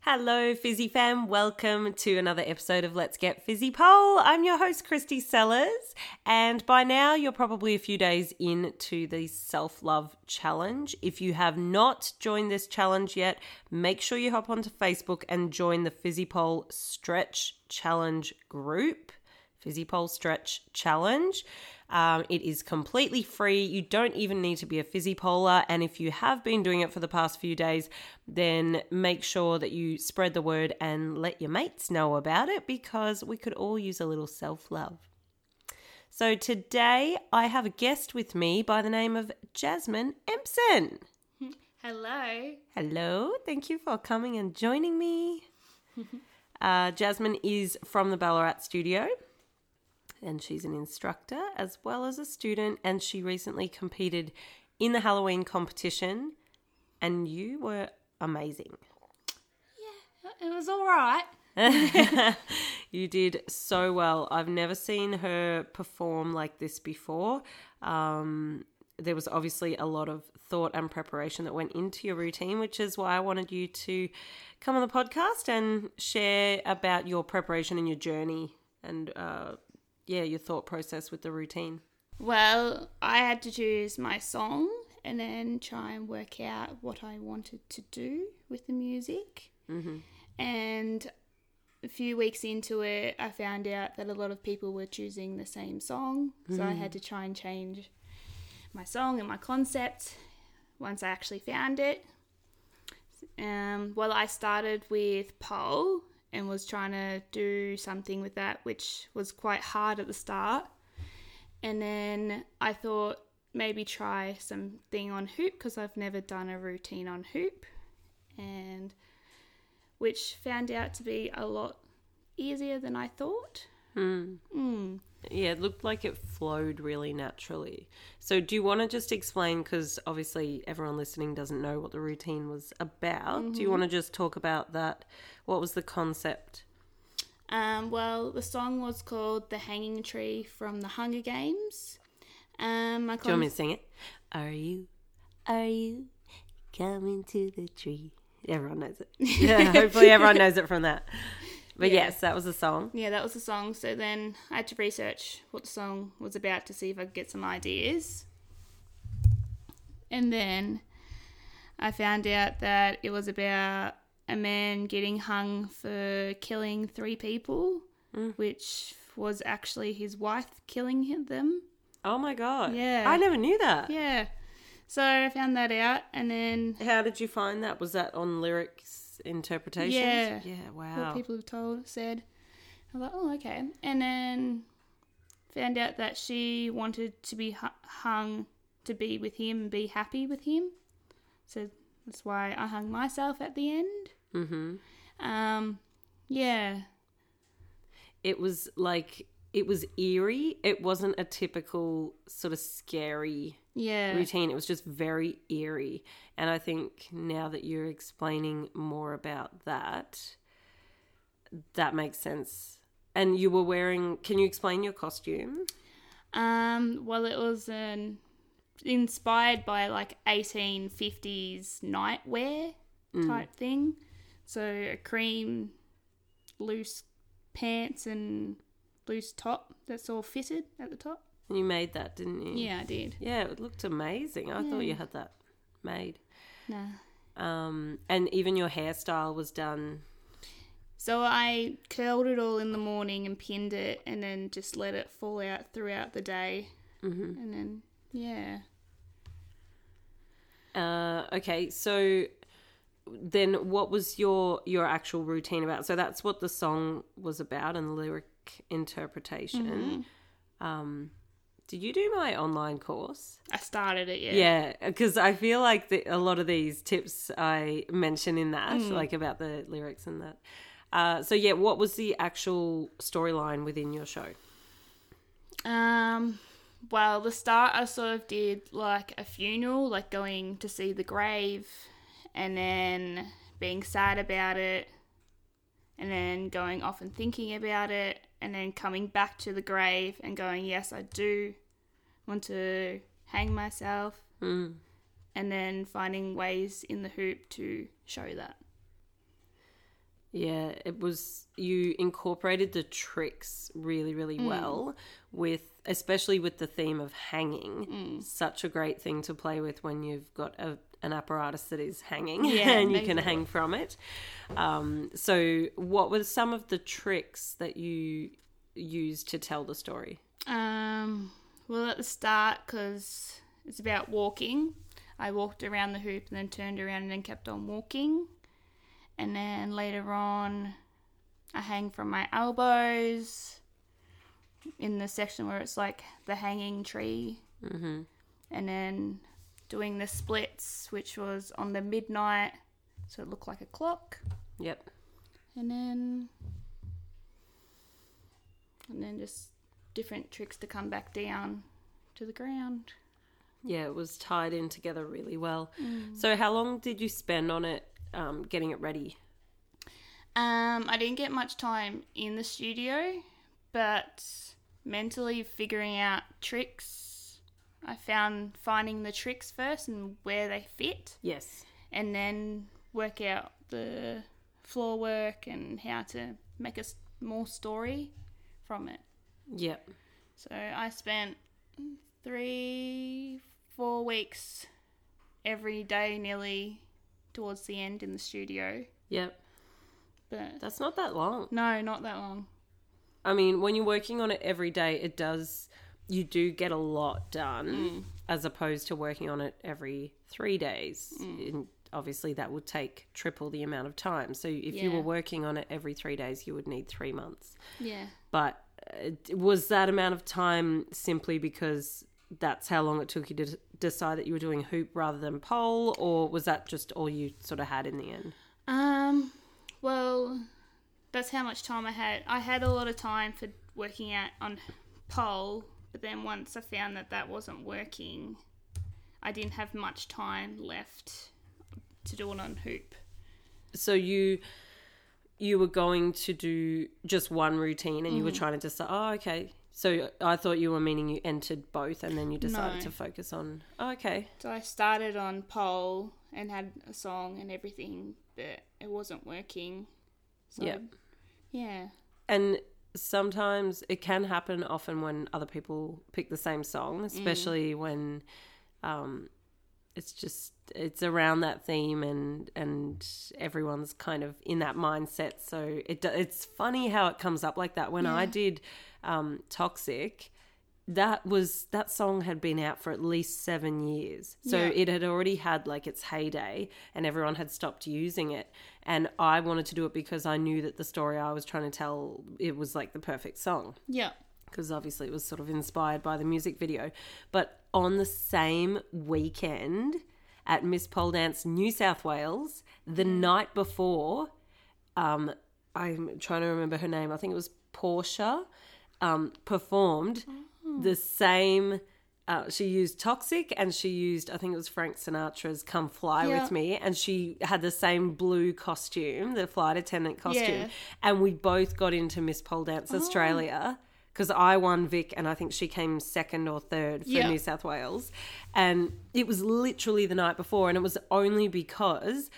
Hello, Fizzy fam. Welcome to another episode of Let's Get Fizzy Pole. I'm your host, Christy Sellers, and by now you're probably a few days into the self love challenge. If you have not joined this challenge yet, make sure you hop onto Facebook and join the Fizzy Pole Stretch Challenge group. Fizzy Pole Stretch Challenge. Um, it is completely free. You don't even need to be a fizzy polar. And if you have been doing it for the past few days, then make sure that you spread the word and let your mates know about it because we could all use a little self love. So today I have a guest with me by the name of Jasmine Empson. Hello. Hello, thank you for coming and joining me. uh, Jasmine is from the Ballarat studio and she's an instructor as well as a student. And she recently competed in the Halloween competition, and you were amazing. Yeah, it was all right. You did so well. I've never seen her perform like this before. Um, there was obviously a lot of thought and preparation that went into your routine, which is why I wanted you to come on the podcast and share about your preparation and your journey and, uh, yeah, your thought process with the routine. Well, I had to choose my song and then try and work out what I wanted to do with the music. Mm-hmm. And a few weeks into it, I found out that a lot of people were choosing the same song. So I had to try and change my song and my concept once I actually found it. Um, well, I started with pole and was trying to do something with that, which was quite hard at the start. And then I thought maybe try something on hoop because I've never done a routine on hoop, and which found out to be a lot easier than I thought. Hmm. Hmm. Yeah, it looked like it flowed really naturally. So, do you want to just explain? Because obviously, everyone listening doesn't know what the routine was about. Do you want to just talk about that? What was the concept? Um, well, the song was called "The Hanging Tree" from the Hunger Games. Um, my Do you want me to sing it? Are you, are you coming to the tree? Everyone knows it. Yeah, hopefully, everyone knows it from that. But Yeah. yes, that was the song. yeah, that was the song. So then I had to research what the song was about to see if I could get some ideas. And then I found out that it was about a man getting hung for killing three people, mm. which was actually his wife killing him, them. Oh my god! Yeah. I never knew that. Yeah. So I found that out, and then How did you find that? Was that on lyrics interpretations? Yeah. Yeah. what Wow. people have told said. I was like, oh, okay. And then found out that she wanted to be hung to be with him and be happy with him. So that's why I hung myself at the end. mm-hmm. Um, yeah. it was like it was eerie. It wasn't a typical sort of scary Yeah. routine. It was just very eerie. And I think now that you're explaining more about that, that makes sense. And you were wearing. Can you explain your costume? Um, well, it was an inspired by like 1850s nightwear type thing. So a cream, loose pants and loose top that's all fitted at the top. And you made that, didn't you? Yeah, I did. Yeah, it looked amazing. I thought you had that made. Nah. Um, and even your hairstyle was done. So I curled it all in the morning and pinned it, and then just let it fall out throughout the day. Mm-hmm. And then yeah, Uh, okay, so then what was your your actual routine about? So that's what the song was about and the lyric interpretation. Um, did you do my online course? I started it. Yeah. Yeah, because I feel like the, a lot of these tips I mention in that, like about the lyrics and that. Uh, so yeah, what was the actual storyline within your show? Um, well, the start I sort of did like a funeral, like going to see the grave, and then being sad about it, and then going off and thinking about it, and then coming back to the grave and going, yes, I do want to hang myself, Mm. and then finding ways in the hoop to show that. Yeah, it was you incorporated the tricks really, really Mm. well with especially with the theme of hanging. Mm. Such a great thing to play with when you've got a, an apparatus that is hanging Yeah, and you can hang from it. Um, so, what were some of the tricks that you used to tell the story? Um, well, at the start, because it's about walking, I walked around the hoop and then turned around and then kept on walking. And then later on, I hang from my elbows in the section where it's like the hanging tree. Mm-hmm. And then doing the splits, which was on the midnight, so it looked like a clock. Yep. And then, and then just different tricks to come back down to the ground. Yeah, it was tied in together really well. Mm. So, how long did you spend on it, um, getting it ready? Um, I didn't get much time in the studio, but mentally figuring out tricks, I found finding the tricks first and where they fit, Yes. and then work out the floor work and how to make a more story from it. Yep. So I spent three, four weeks every day nearly towards the end in the studio. Yep. But That's not that long. no, not that long. I mean, when you're working on it every day, it does, you do get a lot done Mm. as opposed to working on it every three days. Mm. And obviously, that would take triple the amount of time. So, if you were working on it every three days, you would need three months. Yeah. But uh, was that amount of time simply because that's how long it took you to decide that you were doing hoop rather than pole, or was that just all you sort of had in the end? Um, well, that's how much time I had. I had a lot of time for working out on pole, but then once I found that that wasn't working, I didn't have much time left to do it on hoop. so you you were going to do just one routine and you Mm. were trying to decide oh okay so i thought you were meaning you entered both and then you decided No. to focus on oh, okay So I started on pole and had a song and everything, but it wasn't working. So, Yep. Yeah. and sometimes it can happen often when other people pick the same song especially when um it's just it's around that theme and and everyone's kind of in that mindset. So it it's funny how it comes up like that. When i did um toxic that was that song had been out for at least seven years so Yeah. it had already had like its heyday and everyone had stopped using it and i wanted to do it because i knew that the story i was trying to tell it was like the perfect song Yeah. because obviously it was sort of inspired by the music video. But on the same weekend at Miss Pole Dance New South Wales, the night before, um, I'm trying to remember her name. I think it was Portia, um, performed the same. Uh, she used Toxic and she used, I think it was Frank Sinatra's Come Fly Yeah. With Me. And she had the same blue costume, the flight attendant costume. Yeah. And we both got into Miss Pole Dance Australia because I won Vic and I think she came second or third for Yeah. New South Wales. And it was literally the night before. And it was only because.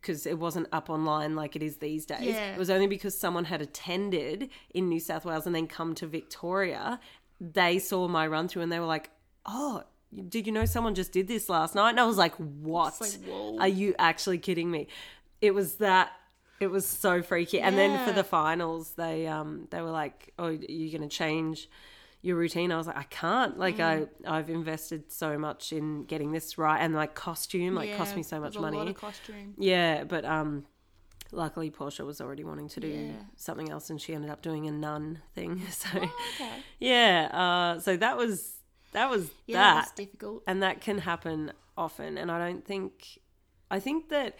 Because it, wasn't up online like it is these days. Yeah. It was only because someone had attended in New South Wales and then come to Victoria. They saw my run through and they were like, "Oh, did you know someone just did this last night?" And I was like, "What? like. Are you actually kidding me?" It was that. It was so freaky. And then for the finals, they um they were like, "Oh, you're going to change." Your routine i was like i can't like Mm. i i've invested so much in getting this right and like costume like cost me so much money A lot of costume. yeah, but um, luckily Portia was already wanting to do Yeah. something else, and she ended up doing a nun thing. So Okay. yeah, uh, so that was that was Yeah, that, that's difficult. and that can happen often. And I don't think I think that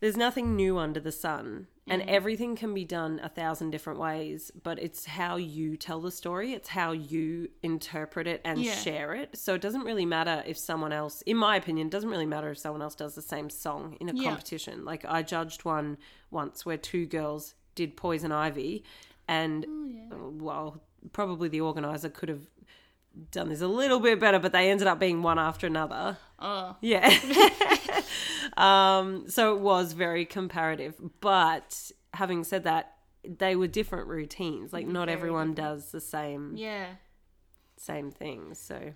there's nothing new under the sun. And everything can be done a thousand different ways, but it's how you tell the story. It's how you interpret it and Yeah. share it. So it doesn't really matter if someone else, in my opinion, it doesn't really matter if someone else does the same song in a Yeah. competition. Like I judged one once where two girls did Poison Ivy And Oh, yeah. well, probably the organizer could have done this a little bit better, but they ended up being one after another. Oh, Yeah. um, so it was very comparative. But having said that, they were different routines. Like not Very everyone does the same yeah. same thing. So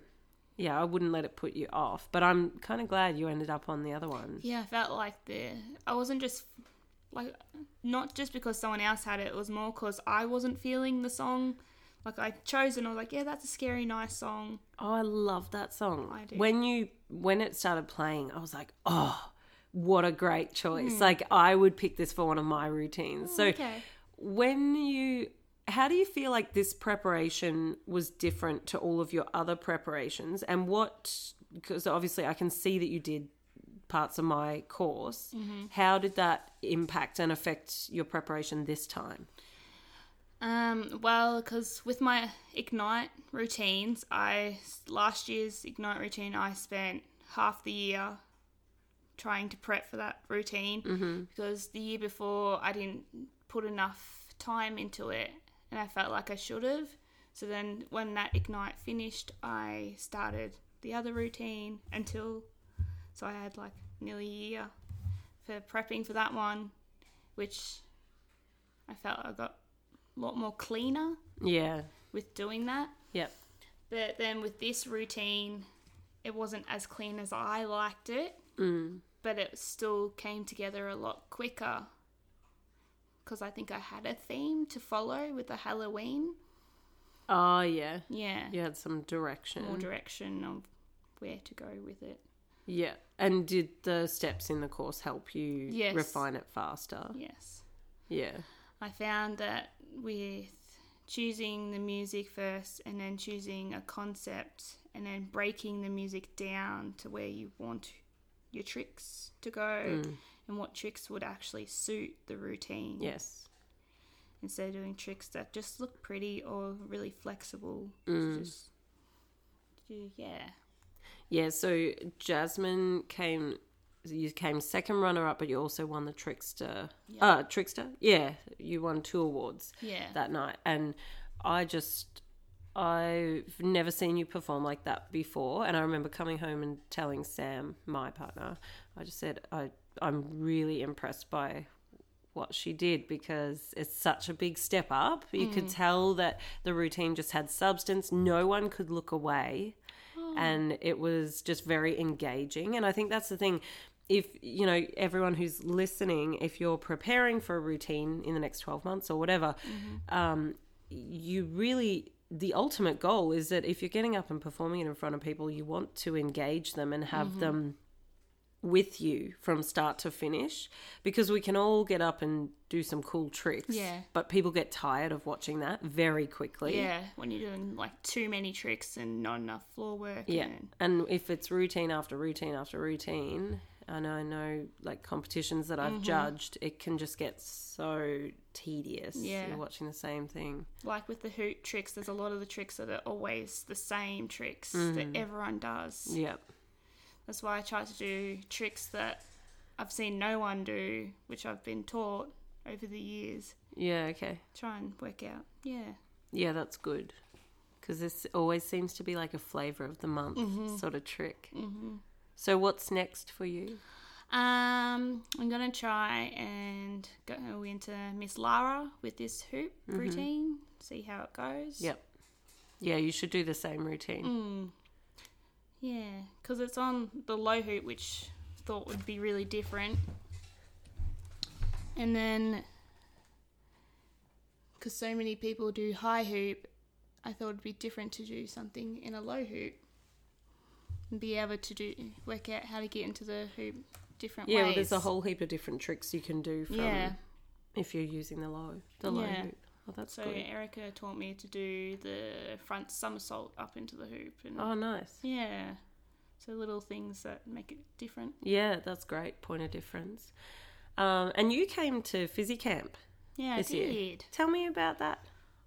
yeah, I wouldn't let it put you off. But I'm kind of glad you ended up on the other one. Yeah, I felt like the I wasn't just like not just because someone else had it. It was more because I wasn't feeling the song. Like I chose and I was like, yeah, that's a scary, nice song. Oh, I love that song. I do. When you when it started playing, I was like, oh, what a great choice. Hmm. Like I would pick this for one of my routines. so okay. when you how do you feel like this preparation was different to all of your other preparations and what because obviously I can see that you did parts of my course Mm-hmm. how did that impact and affect your preparation this time Um, well, because with my Ignite routines, I last year's Ignite routine, I spent half the year trying to prep for that routine Mm-hmm. because the year before I didn't put enough time into it, and I felt like I should have. So then, when that Ignite finished, I started the other routine until so I had like nearly a year for prepping for that one, which I felt I got lot more cleaner yeah with doing that. yep But then with this routine, it wasn't as clean as I liked it, mm. but it still came together a lot quicker. Because I think I had a theme to follow with the Halloween. oh yeah Yeah. you had some direction More direction of where to go with it. yeah and did the steps in the course help you Yes. refine it faster Yes. yeah I found that with choosing the music first and then choosing a concept and then breaking the music down to where you want your tricks to go and what tricks would actually suit the routine. Yes. Instead of doing tricks that just look pretty or really flexible. Mm. just yeah. Yeah, so Jasmine came you came second runner up, but you also won the Trickster. Uh Trickster? Yeah. You won two awards yeah that night. And I just I've never seen you perform like that before. And I remember coming home and telling Sam, my partner, I just said I I'm really impressed by what she did because it's such a big step up. You could tell that the routine just had substance. No one could look away. And it was just very engaging. And I think that's the thing. If, you know, everyone who's listening, if you're preparing for a routine in the next 12 months or whatever, um, you really, the ultimate goal is that if you're getting up and performing it in front of people, you want to engage them and have them with you from start to finish because we can all get up and do some cool tricks. Yeah. But people get tired of watching that very quickly. yeah when you're doing like too many tricks and not enough floor work Yeah. and And if it's routine after routine after routine, and I know like competitions that Mm-hmm. I've judged, it can just get so tedious. Yeah. You're watching the same thing. like with the hoop tricks, there's a lot of the tricks that are always the same tricks Mm. that everyone does. Yep. That's why I try to do tricks that I've seen no one do, which I've been taught over the years. Yeah, okay. Try and work out. Yeah. Yeah, that's good. Because this always seems to be like a flavour of the month Mm-hmm. sort of trick. So, what's next for you? Um, I'm gonna try and go into Miss Lyra with this hoop routine. See how it goes. Mm-hmm. Yep. Yeah, you should do the same routine. Mm. Yeah, because it's on the low hoop, which I thought would be really different. And then, because so many people do high hoop, I thought it'd be different to do something in a low hoop be able to do work out how to get into the hoop different Yeah, ways. well, there's a whole heap of different tricks you can do from yeah. if you're using the low, the low Yeah. hoop. Oh, that's So good. Erica taught me to do the front somersault up into the hoop, and Oh, nice. yeah, so little things that make it different. Yeah, that's great. Point of difference. Um, and you came to Fizzy Camp Yeah, I year. did. Tell me about that.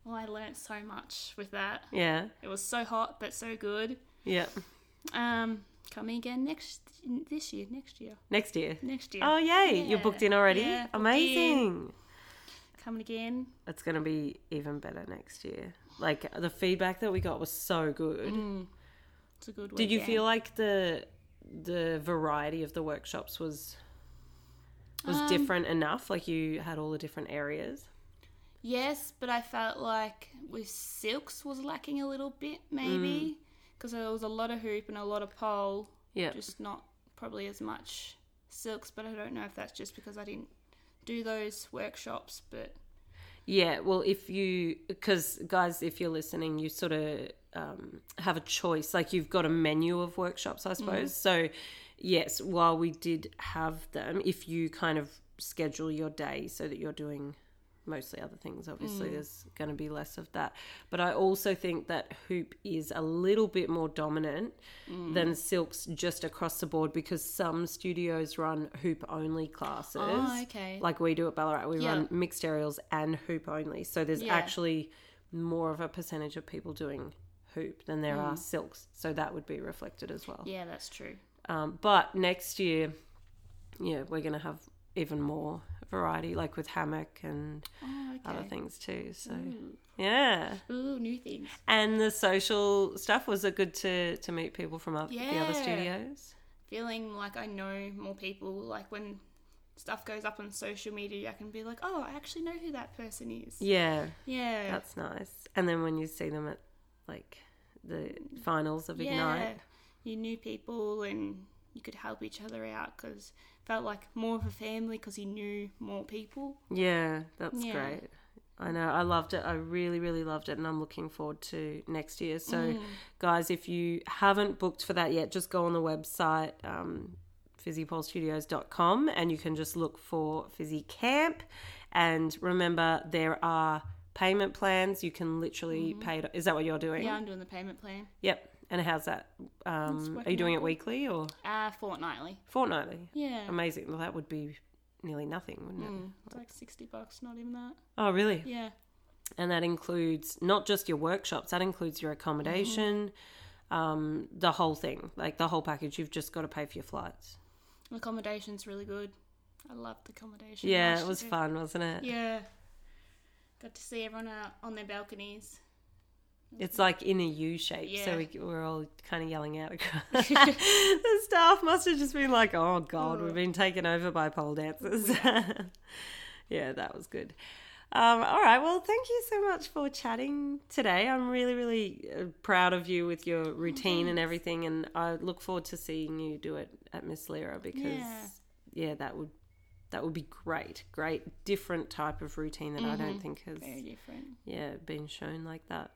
Well, I learnt so much with that. Yeah, It was so hot, but so good. yeah. Um, coming again next this year, next year, Next year. next year. Oh, yay! You're booked in already. Yeah, Amazing. coming again. It's to be even better next year. Like the feedback that we got was so good. It's a good. Did you feel like the the variety of the workshops was was Um, different enough? Like you had all the different areas. Yes, but I felt like with silks was lacking a little bit, maybe, because there was a lot of hoop and a lot of pole, Yeah. just not probably as much silks. But I don't know if that's just because I didn't do those workshops. But Yeah, well, if you, because guys, if you're listening, you sort of um, have a choice. Like you've got a menu of workshops, I suppose. So, yes, while we did have them, if you kind of schedule your day so that you're doing mostly other things, obviously there's going to be less of that. But I also think that hoop is a little bit more dominant than silks just across the board because some studios run hoop only classes Oh, okay. like we do at Ballarat. We Yeah. run mixed aerials and hoop only. So there's Yeah. actually more of a percentage of people doing hoop than there are silks. So that would be reflected as well. Mm. yeah, that's true. Um, but next year, yeah, we're going to have even more variety, like with hammock and Oh, okay. other things too. So Ooh. yeah, Ooh, new things. and the social stuff was it good to to meet people from oth- the other studios? Feeling like I know more people. Like when stuff goes up on social media, I can be like, oh, I actually know who that person is. Yeah, Yeah. that's nice. And then when you see them at like the finals of yeah. Ignite. You knew people and you could help each other out because felt like more of a family because he knew more people. Yeah, that's Yeah. great. I know. I loved it. I really, really loved it. And I'm looking forward to next year. So, Mm. guys, if you haven't booked for that yet, just go on the website, um, fizzypolstudios.com, and you can just look for Fizzy Camp. And remember, there are payment plans. You can literally pay. It. Is that what you're doing? Yeah, I'm doing the payment plan. Yep. And how's that? Um, are you doing it weekly or Uh, fortnightly. fortnightly? Yeah. Amazing. Well, that would be nearly nothing, wouldn't it? Mm, it's like 60 bucks, not even that. Oh, really? Yeah. and that includes not just your workshops that includes your accommodation um, the whole thing like the whole package you've just got to pay for your flights The accommodation's really good. I loved the accommodation. yeah it was fun wasn't it Yeah. Got to see everyone out on their balconies. It's like in a u shape so Yeah. we, we're all kind of yelling out the staff must have just been like oh god we've been taken over by pole dancers yeah that was good um, all right. Well, thank you so much for chatting today. I'm really, really uh, proud of you with your routine and everything, and I look forward to seeing you do it at Miss Lyra because, yeah, Yeah. that would that would be great. Great, different type of routine that I don't think has Very different. yeah, been shown like that.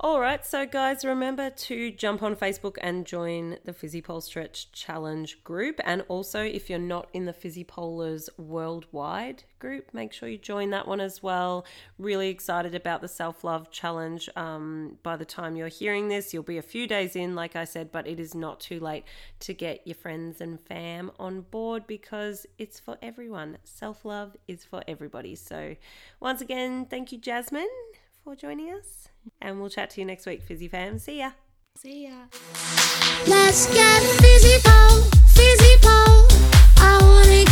All right, so guys, remember to jump on Facebook and join the Fizzy Pole Stretch Challenge group. And also, if you're not in the Fizzy Polars Worldwide group, make sure you join that one as well. Really excited about the Self Love Challenge. Um, by the time you're hearing this, you'll be a few days in, like I said, but it is not too late to get your friends and fam on board because it's for everyone. Self love is for everybody. So, once again, thank you, Jasmine for joining us. And we'll chat to you next week, Fizzy fam. See ya. See ya. Let's get fizzy pole, fizzy pole. I wanna